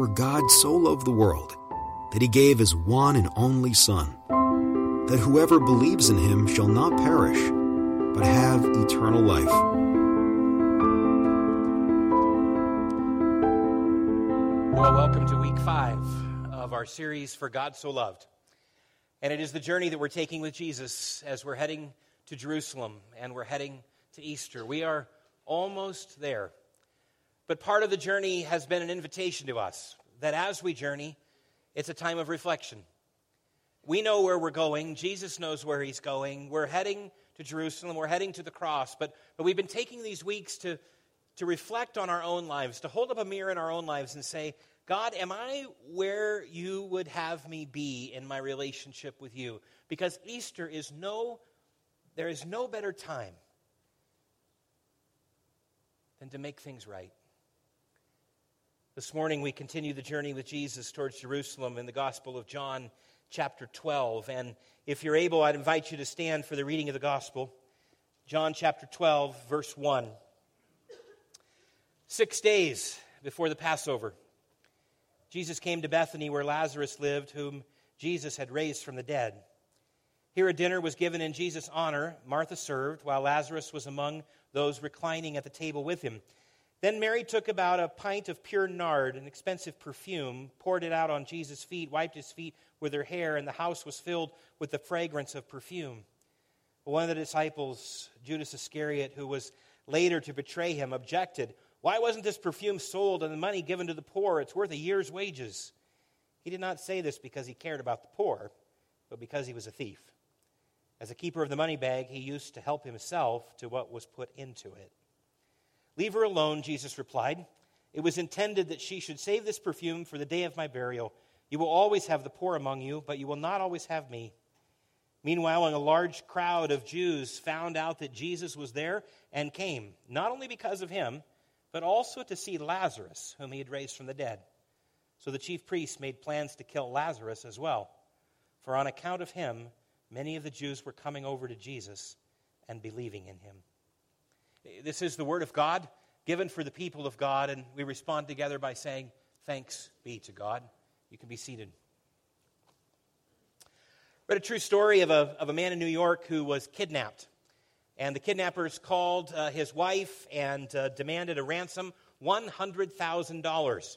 For God so loved the world that he gave his one and only Son, that whoever believes in him shall not perish, but have eternal life. Well, welcome to week five of our series, For God So Loved. And it is the journey that we're taking with Jesus as we're heading to Jerusalem and we're heading to Easter. We are almost there. But part of the journey has been an invitation to us that as we journey, it's a time of reflection. We know where we're going. Jesus knows where he's going. We're heading to Jerusalem. We're heading to the cross. But, but we've been taking these weeks to, to reflect on our own lives, to hold up a mirror in our own lives and say, God, am I where you would have me be in my relationship with you? Because Easter is no, there is no better time than to make things right. This morning, we continue the journey with Jesus towards Jerusalem in the Gospel of John, chapter 12. And if you're able, I'd invite you to stand for the reading of the Gospel. John chapter 12, verse 1. Six days before the Passover, Jesus came to Bethany where Lazarus lived, whom Jesus had raised from the dead. Here a dinner was given in Jesus' honor. Martha served, while Lazarus was among those reclining at the table with him. Then Mary took about a pint of pure nard, an expensive perfume, poured it out on Jesus' feet, wiped his feet with her hair, and the house was filled with the fragrance of perfume. One of the disciples, Judas Iscariot, who was later to betray him, objected, Why wasn't this perfume sold and the money given to the poor? It's worth a year's wages. He did not say this because he cared about the poor, but because he was a thief. As a keeper of the money bag, he used to help himself to what was put into it. Leave her alone, Jesus replied. It was intended that she should save this perfume for the day of my burial. You will always have the poor among you, but you will not always have me. Meanwhile, a large crowd of Jews found out that Jesus was there and came, not only because of him, but also to see Lazarus, whom he had raised from the dead. So the chief priests made plans to kill Lazarus as well, for on account of him, many of the Jews were coming over to Jesus and believing in him. This is the word of God given for the people of God, and we respond together by saying, Thanks be to God. You can be seated. Read a true story of a, of a man in New York who was kidnapped. And the kidnappers called uh, his wife and uh, demanded a ransom $100,000.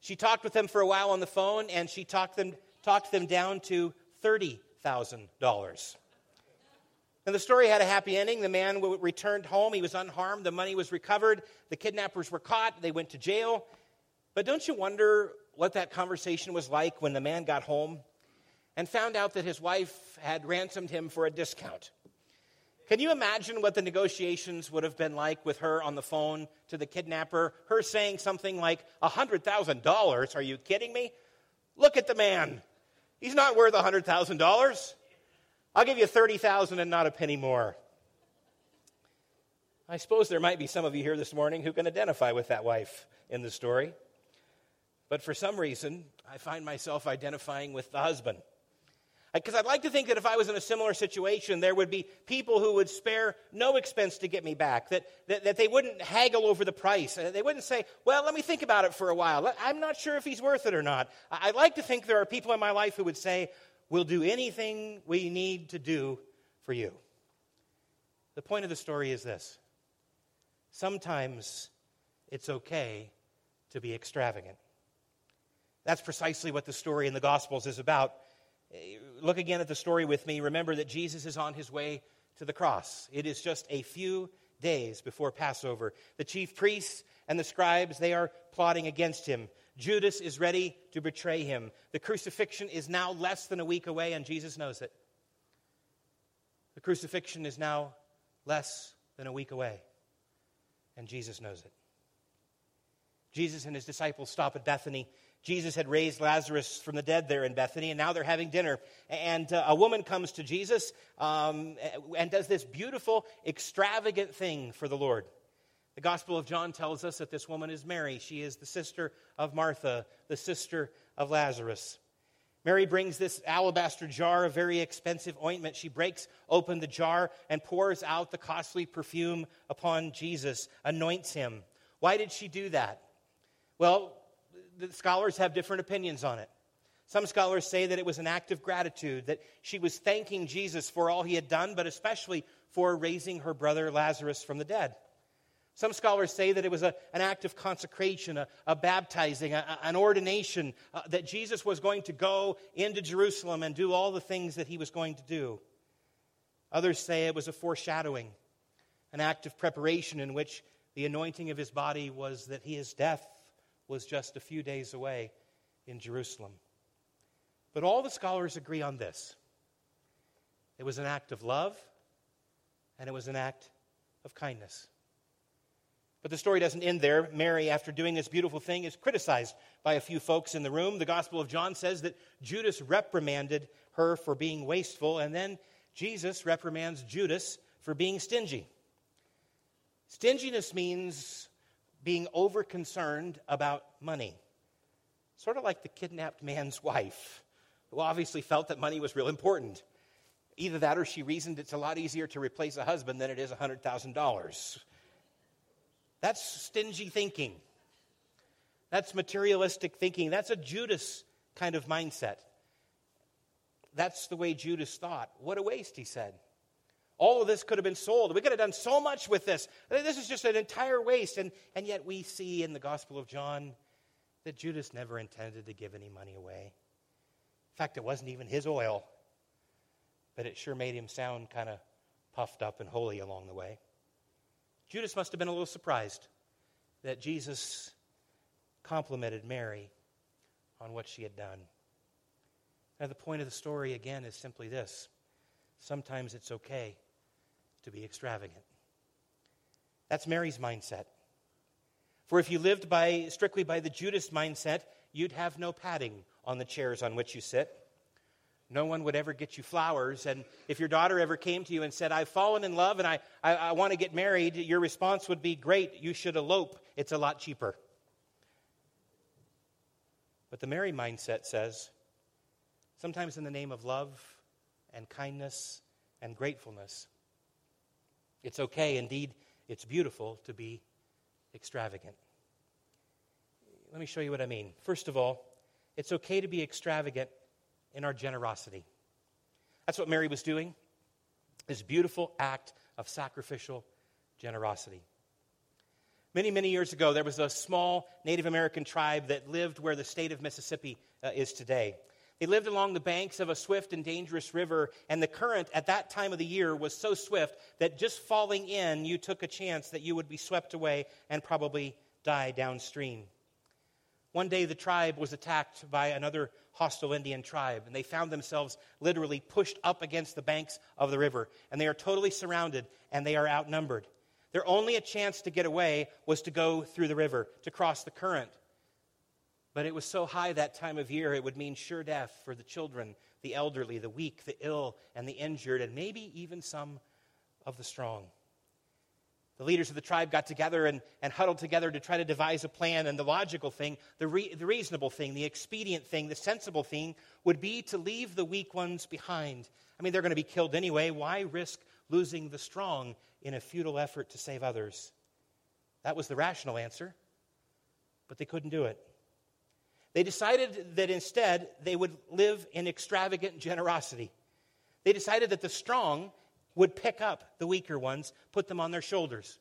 She talked with them for a while on the phone, and she talked them, talked them down to $30,000. And the story had a happy ending. The man returned home. He was unharmed. The money was recovered. The kidnappers were caught. They went to jail. But don't you wonder what that conversation was like when the man got home and found out that his wife had ransomed him for a discount? Can you imagine what the negotiations would have been like with her on the phone to the kidnapper? Her saying something like, $100,000? Are you kidding me? Look at the man. He's not worth $100,000. I'll give you 30,000 and not a penny more. I suppose there might be some of you here this morning who can identify with that wife in the story. But for some reason, I find myself identifying with the husband. Because I'd like to think that if I was in a similar situation, there would be people who would spare no expense to get me back, that, that, that, they wouldn't haggle over the price. Uh, they wouldn't say, well, let me think about it for a while. I'm not sure if he's worth it or not. I'd like to think there are people in my life who would say, We'll do anything we need to do for you. The point of the story is this sometimes it's okay to be extravagant. That's precisely what the story in the Gospels is about. Eh, look again at the story with me. Remember that Jesus is on his way to the cross. It is just a few days before Passover. The chief priests and the scribes, they are plotting against him. Judas is ready to betray him. The crucifixion is now less than a week away, and Jesus knows it. The crucifixion is now less than a week away, and Jesus knows it. Jesus and his disciples stop at Bethany. Jesus had raised Lazarus from the dead there in Bethany, and now they're having dinner. And uh, a woman comes to Jesus um, and does this beautiful, extravagant thing for the Lord. The Gospel of John tells us that this woman is Mary. She is the sister of Martha, the sister of Lazarus. Mary brings this alabaster jar of very expensive ointment. She breaks open the jar and pours out the costly perfume upon Jesus, anoints him. Why did she do that? Well, the scholars have different opinions on it. Some scholars say that it was an act of gratitude, that she was thanking Jesus for all he had done, but especially for raising her brother Lazarus from the dead. Some scholars say that it was a, an act of consecration, a, a baptizing, a, an ordination, uh, that Jesus was going to go into Jerusalem and do all the things that he was going to do. Others say it was a foreshadowing, an act of preparation in which the anointing of his body was that his death was just a few days away in Jerusalem. But all the scholars agree on this it was an act of love, and it was an act of kindness. But the story doesn't end there. Mary, after doing this beautiful thing, is criticized by a few folks in the room. The Gospel of John says that Judas reprimanded her for being wasteful, and then Jesus reprimands Judas for being stingy. Stinginess means being over concerned about money, sort of like the kidnapped man's wife who obviously felt that money was real important. Either that or she reasoned it's a lot easier to replace a husband than it is $100,000. That's stingy thinking. That's materialistic thinking. That's a Judas kind of mindset. That's the way Judas thought. What a waste, he said. All of this could have been sold. We could have done so much with this. This is just an entire waste. And, and yet we see in the Gospel of John that Judas never intended to give any money away. In fact, it wasn't even his oil, but it sure made him sound kind of puffed up and holy along the way. Judas must have been a little surprised that Jesus complimented Mary on what she had done. Now, the point of the story, again, is simply this sometimes it's okay to be extravagant. That's Mary's mindset. For if you lived by, strictly by the Judas mindset, you'd have no padding on the chairs on which you sit. No one would ever get you flowers. And if your daughter ever came to you and said, I've fallen in love and I, I, I want to get married, your response would be, Great, you should elope. It's a lot cheaper. But the Mary mindset says, sometimes in the name of love and kindness and gratefulness, it's okay, indeed, it's beautiful to be extravagant. Let me show you what I mean. First of all, it's okay to be extravagant in our generosity. That's what Mary was doing. This beautiful act of sacrificial generosity. Many, many years ago, there was a small Native American tribe that lived where the state of Mississippi uh, is today. They lived along the banks of a swift and dangerous river, and the current at that time of the year was so swift that just falling in, you took a chance that you would be swept away and probably die downstream. One day, the tribe was attacked by another hostile Indian tribe, and they found themselves literally pushed up against the banks of the river, and they are totally surrounded and they are outnumbered. Their only a chance to get away was to go through the river, to cross the current. But it was so high that time of year, it would mean sure death for the children, the elderly, the weak, the ill, and the injured, and maybe even some of the strong. The leaders of the tribe got together and, and huddled together to try to devise a plan. And the logical thing, the, re, the reasonable thing, the expedient thing, the sensible thing would be to leave the weak ones behind. I mean, they're going to be killed anyway. Why risk losing the strong in a futile effort to save others? That was the rational answer, but they couldn't do it. They decided that instead they would live in extravagant generosity. They decided that the strong would pick up the weaker ones, put them on their shoulders.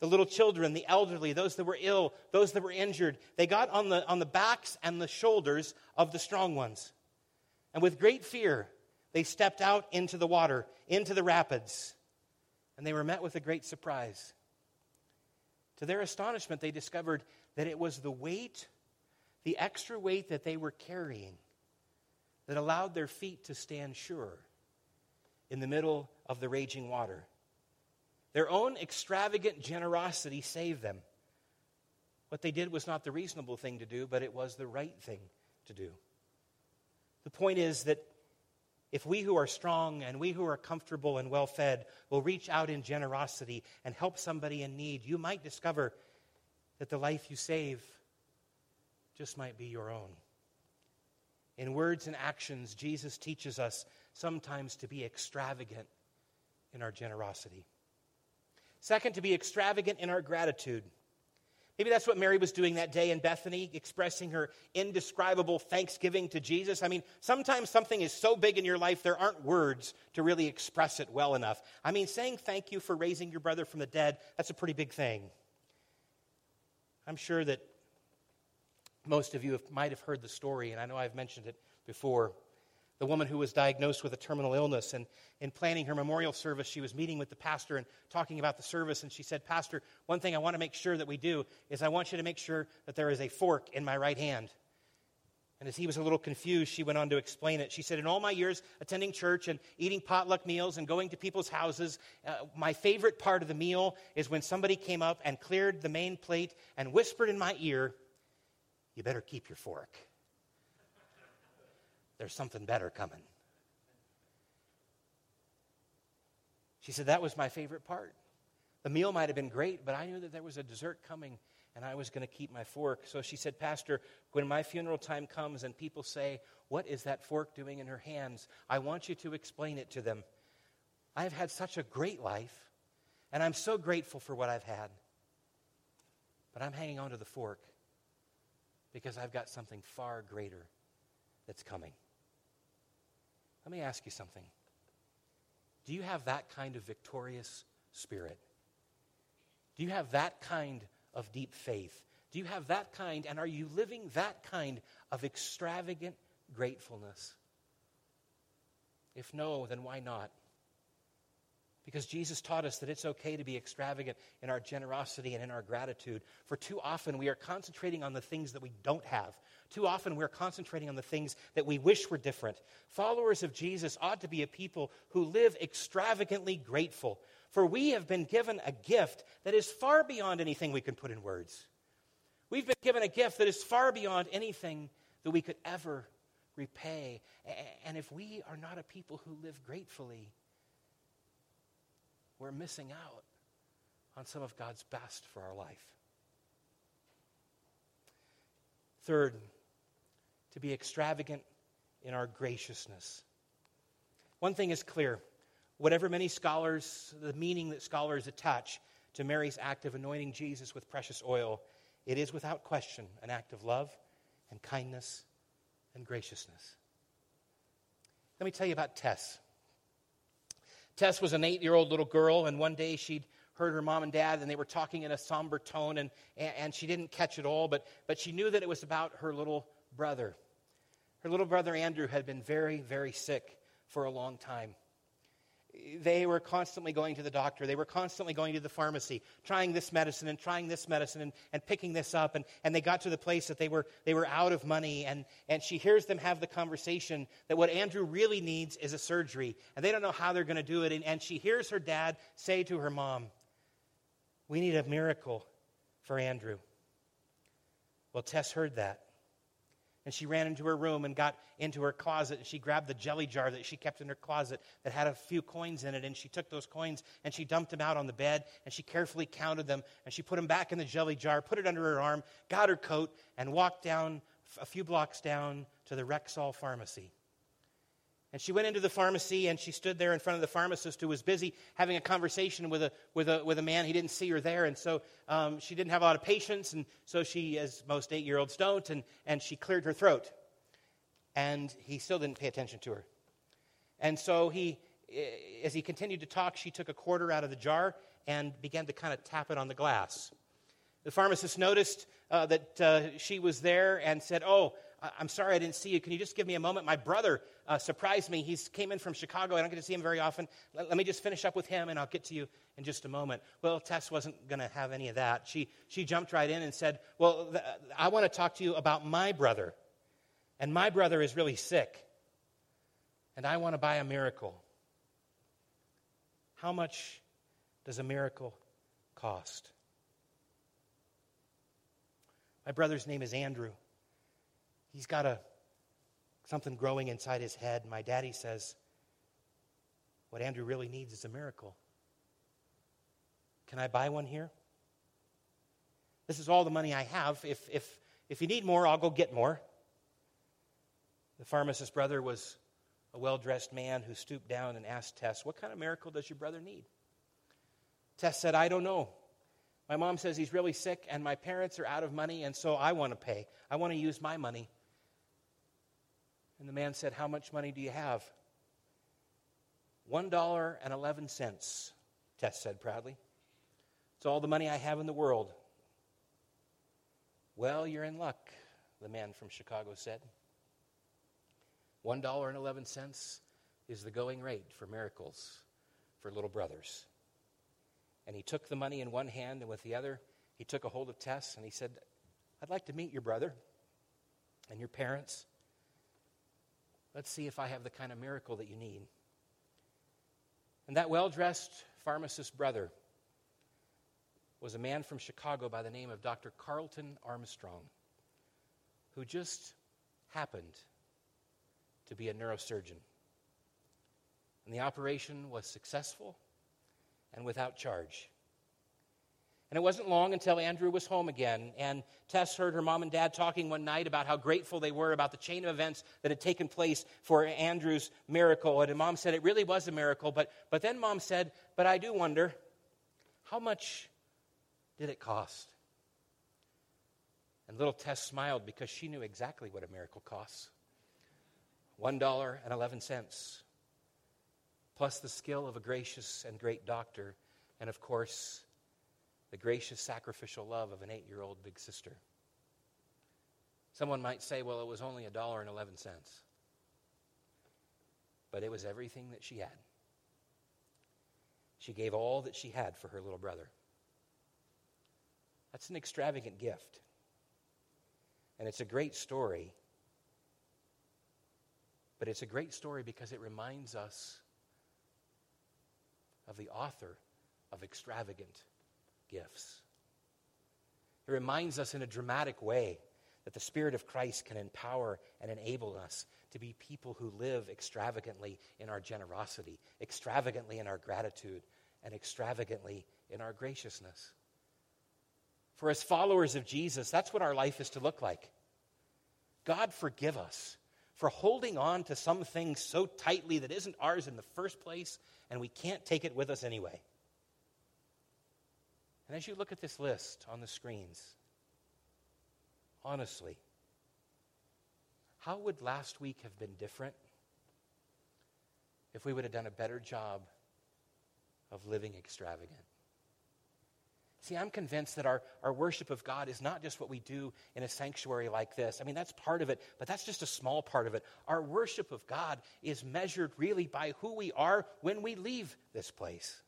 The little children, the elderly, those that were ill, those that were injured, they got on the, on the backs and the shoulders of the strong ones. And with great fear, they stepped out into the water, into the rapids, and they were met with a great surprise. To their astonishment, they discovered that it was the weight, the extra weight that they were carrying, that allowed their feet to stand sure in the middle of the raging water. Their own extravagant generosity saved them. What they did was not the reasonable thing to do, but it was the right thing to do. The point is that if we who are strong and we who are comfortable and well fed will reach out in generosity and help somebody in need, you might discover that the life you save just might be your own. In words and actions, Jesus teaches us sometimes to be extravagant in our generosity. Second, to be extravagant in our gratitude. Maybe that's what Mary was doing that day in Bethany, expressing her indescribable thanksgiving to Jesus. I mean, sometimes something is so big in your life, there aren't words to really express it well enough. I mean, saying thank you for raising your brother from the dead, that's a pretty big thing. I'm sure that most of you have, might have heard the story, and I know I've mentioned it before the woman who was diagnosed with a terminal illness. And in planning her memorial service, she was meeting with the pastor and talking about the service. And she said, Pastor, one thing I want to make sure that we do is I want you to make sure that there is a fork in my right hand. And as he was a little confused, she went on to explain it. She said, In all my years attending church and eating potluck meals and going to people's houses, uh, my favorite part of the meal is when somebody came up and cleared the main plate and whispered in my ear, You better keep your fork there's something better coming. She said, That was my favorite part. The meal might have been great, but I knew that there was a dessert coming and I was going to keep my fork. So she said, Pastor, when my funeral time comes and people say, What is that fork doing in her hands? I want you to explain it to them. I have had such a great life, and I'm so grateful for what I've had. But I'm hanging on to the fork because I've got something far greater that's coming. Let me ask you something. Do you have that kind of victorious spirit? Do you have that kind of deep faith? Do you have that kind, and are you living that kind of extravagant gratefulness? If no, then why not? Because Jesus taught us that it's okay to be extravagant in our generosity and in our gratitude. For too often we are concentrating on the things that we don't have. Too often we're concentrating on the things that we wish were different. Followers of Jesus ought to be a people who live extravagantly grateful. For we have been given a gift that is far beyond anything we can put in words. We've been given a gift that is far beyond anything that we could ever repay. And if we are not a people who live gratefully, we're missing out on some of God's best for our life. Third, to be extravagant in our graciousness. One thing is clear whatever many scholars, the meaning that scholars attach to Mary's act of anointing Jesus with precious oil, it is without question an act of love and kindness and graciousness. Let me tell you about Tess. Tess was an eight year old little girl, and one day she'd heard her mom and dad, and they were talking in a somber tone, and, and she didn't catch it all, but, but she knew that it was about her little brother. Her little brother Andrew had been very, very sick for a long time they were constantly going to the doctor. They were constantly going to the pharmacy, trying this medicine and trying this medicine and, and picking this up. And, and they got to the place that they were, they were out of money. And, and she hears them have the conversation that what Andrew really needs is a surgery. And they don't know how they're going to do it. And, and she hears her dad say to her mom, We need a miracle for Andrew. Well, Tess heard that. And she ran into her room and got into her closet and she grabbed the jelly jar that she kept in her closet that had a few coins in it. And she took those coins and she dumped them out on the bed and she carefully counted them and she put them back in the jelly jar, put it under her arm, got her coat, and walked down a few blocks down to the Rexall pharmacy. And she went into the pharmacy and she stood there in front of the pharmacist who was busy having a conversation with a, with a, with a man. He didn't see her there. And so um, she didn't have a lot of patience. And so she, as most eight year olds don't, and, and she cleared her throat. And he still didn't pay attention to her. And so he, as he continued to talk, she took a quarter out of the jar and began to kind of tap it on the glass. The pharmacist noticed uh, that uh, she was there and said, Oh, I'm sorry I didn't see you. Can you just give me a moment? My brother uh, surprised me. He came in from Chicago. I don't get to see him very often. Let, let, me just finish up with him, and I'll get to you in just a moment. Well, Tess wasn't going to have any of that. She, she jumped right in and said, Well, th- I want to talk to you about my brother. And my brother is really sick. And I want to buy a miracle. How much does a miracle cost? My brother's name is Andrew. He's got a something growing inside his head. My daddy says, what Andrew really needs is a miracle. Can I buy one here? This is all the money I have. If, if, if you need more, I'll go get more. The pharmacist's brother was a well dressed man who stooped down and asked Tess, What kind of miracle does your brother need? Tess said, I don't know. My mom says he's really sick, and my parents are out of money, and so I want to pay. I want to use my money. And the man said, How much money do you have? $1.11, Tess said proudly. It's all the money I have in the world. Well, you're in luck, the man from Chicago said. $1.11 is the going rate for miracles for little brothers. And he took the money in one hand, and with the other, he took a hold of Tess and he said, I'd like to meet your brother and your parents. Let's see if I have the kind of miracle that you need. And that well dressed pharmacist brother was a man from Chicago by the name of Dr. Carlton Armstrong, who just happened to be a neurosurgeon. And the operation was successful and without charge. And it wasn't long until Andrew was home again, and Tess heard her mom and dad talking one night about how grateful they were about the chain of events that had taken place for Andrew's miracle. And mom said it really was a miracle, but, but then mom said, But I do wonder, how much did it cost? And little Tess smiled because she knew exactly what a miracle costs $1.11, plus the skill of a gracious and great doctor, and of course, the gracious sacrificial love of an eight year old big sister. Someone might say, well, it was only a dollar and 11 cents. But it was everything that she had. She gave all that she had for her little brother. That's an extravagant gift. And it's a great story. But it's a great story because it reminds us of the author of extravagant gifts. It reminds us in a dramatic way that the Spirit of Christ can empower and enable us to be people who live extravagantly in our generosity, extravagantly in our gratitude, and extravagantly in our graciousness. For as followers of Jesus, that's what our life is to look like. God forgive us for holding on to some things so tightly that isn't ours in the first place, and we can't take it with us anyway. And as you look at this list on the screens, honestly, how would last week have been different if we would have done a better job of living extravagant? See, I'm convinced that our, our worship of God is not just what we do in a sanctuary like this. I mean, that's part of it, but that's just a small part of it. Our worship of God is measured really by who we are when we leave this place.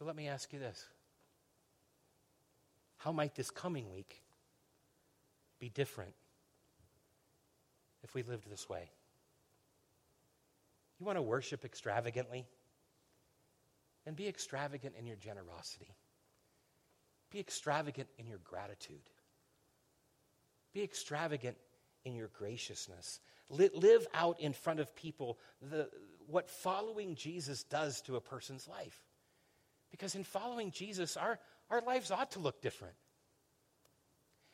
So let me ask you this How might this coming week be different if we lived this way? You want to worship extravagantly? And be extravagant in your generosity. Be extravagant in your gratitude. Be extravagant in your graciousness. Live out in front of people the, what following Jesus does to a person's life. Because in following Jesus, our, our lives ought to look different.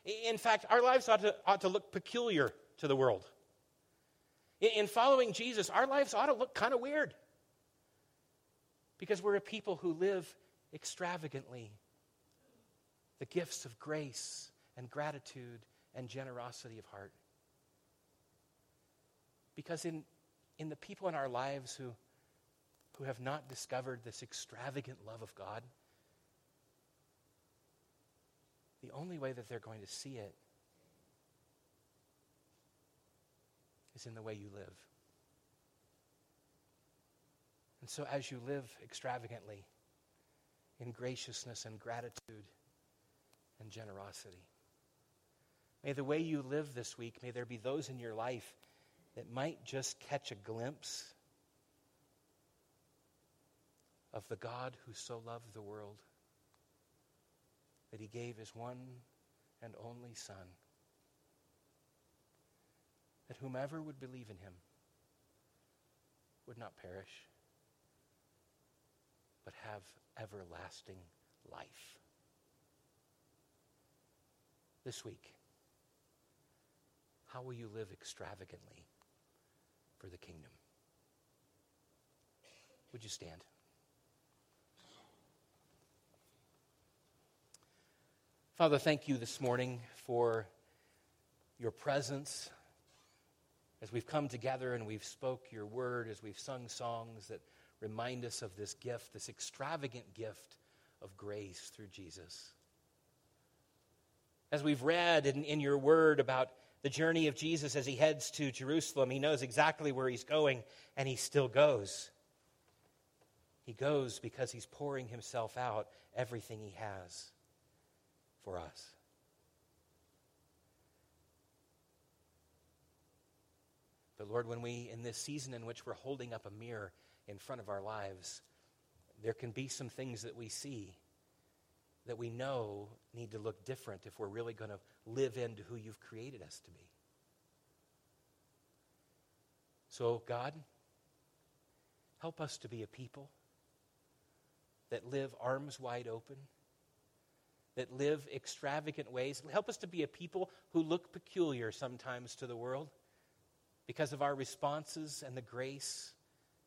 In fact, our lives ought to, ought to look peculiar to the world. In following Jesus, our lives ought to look kind of weird. Because we're a people who live extravagantly the gifts of grace and gratitude and generosity of heart. Because in, in the people in our lives who who have not discovered this extravagant love of God, the only way that they're going to see it is in the way you live. And so, as you live extravagantly in graciousness and gratitude and generosity, may the way you live this week, may there be those in your life that might just catch a glimpse of the God who so loved the world that he gave his one and only Son, that whomever would believe in him would not perish, but have everlasting life. This week, how will you live extravagantly for the kingdom? Would you stand? Father, thank you this morning for your presence as we've come together and we've spoke your word, as we've sung songs that remind us of this gift, this extravagant gift of grace through Jesus. As we've read in, in your word about the journey of Jesus as he heads to Jerusalem, he knows exactly where he's going, and he still goes. He goes because he's pouring himself out, everything he has for us. But Lord, when we, in this season in which we're holding up a mirror in front of our lives, there can be some things that we see that we know need to look different if we're really going to live into who you've created us to be. So, oh God, help us to be a people that live arms wide open, that live extravagant ways. Help us to be a people who look peculiar sometimes to the world because of our responses and the grace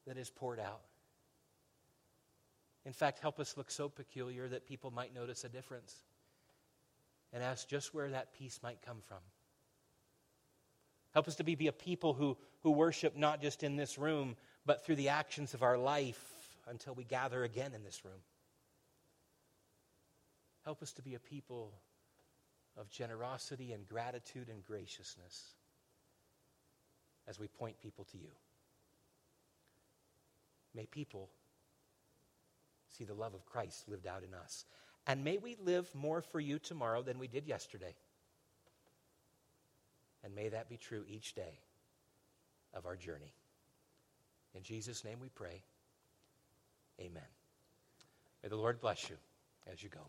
that is poured out. In fact, help us look so peculiar that people might notice a difference and ask just where that peace might come from. Help us to be, be a people who, who worship not just in this room, but through the actions of our life until we gather again in this room. Help us to be a people of generosity and gratitude and graciousness as we point people to you. May people see the love of Christ lived out in us. And may we live more for you tomorrow than we did yesterday. And may that be true each day of our journey. In Jesus' name we pray. Amen. May the Lord bless you as you go.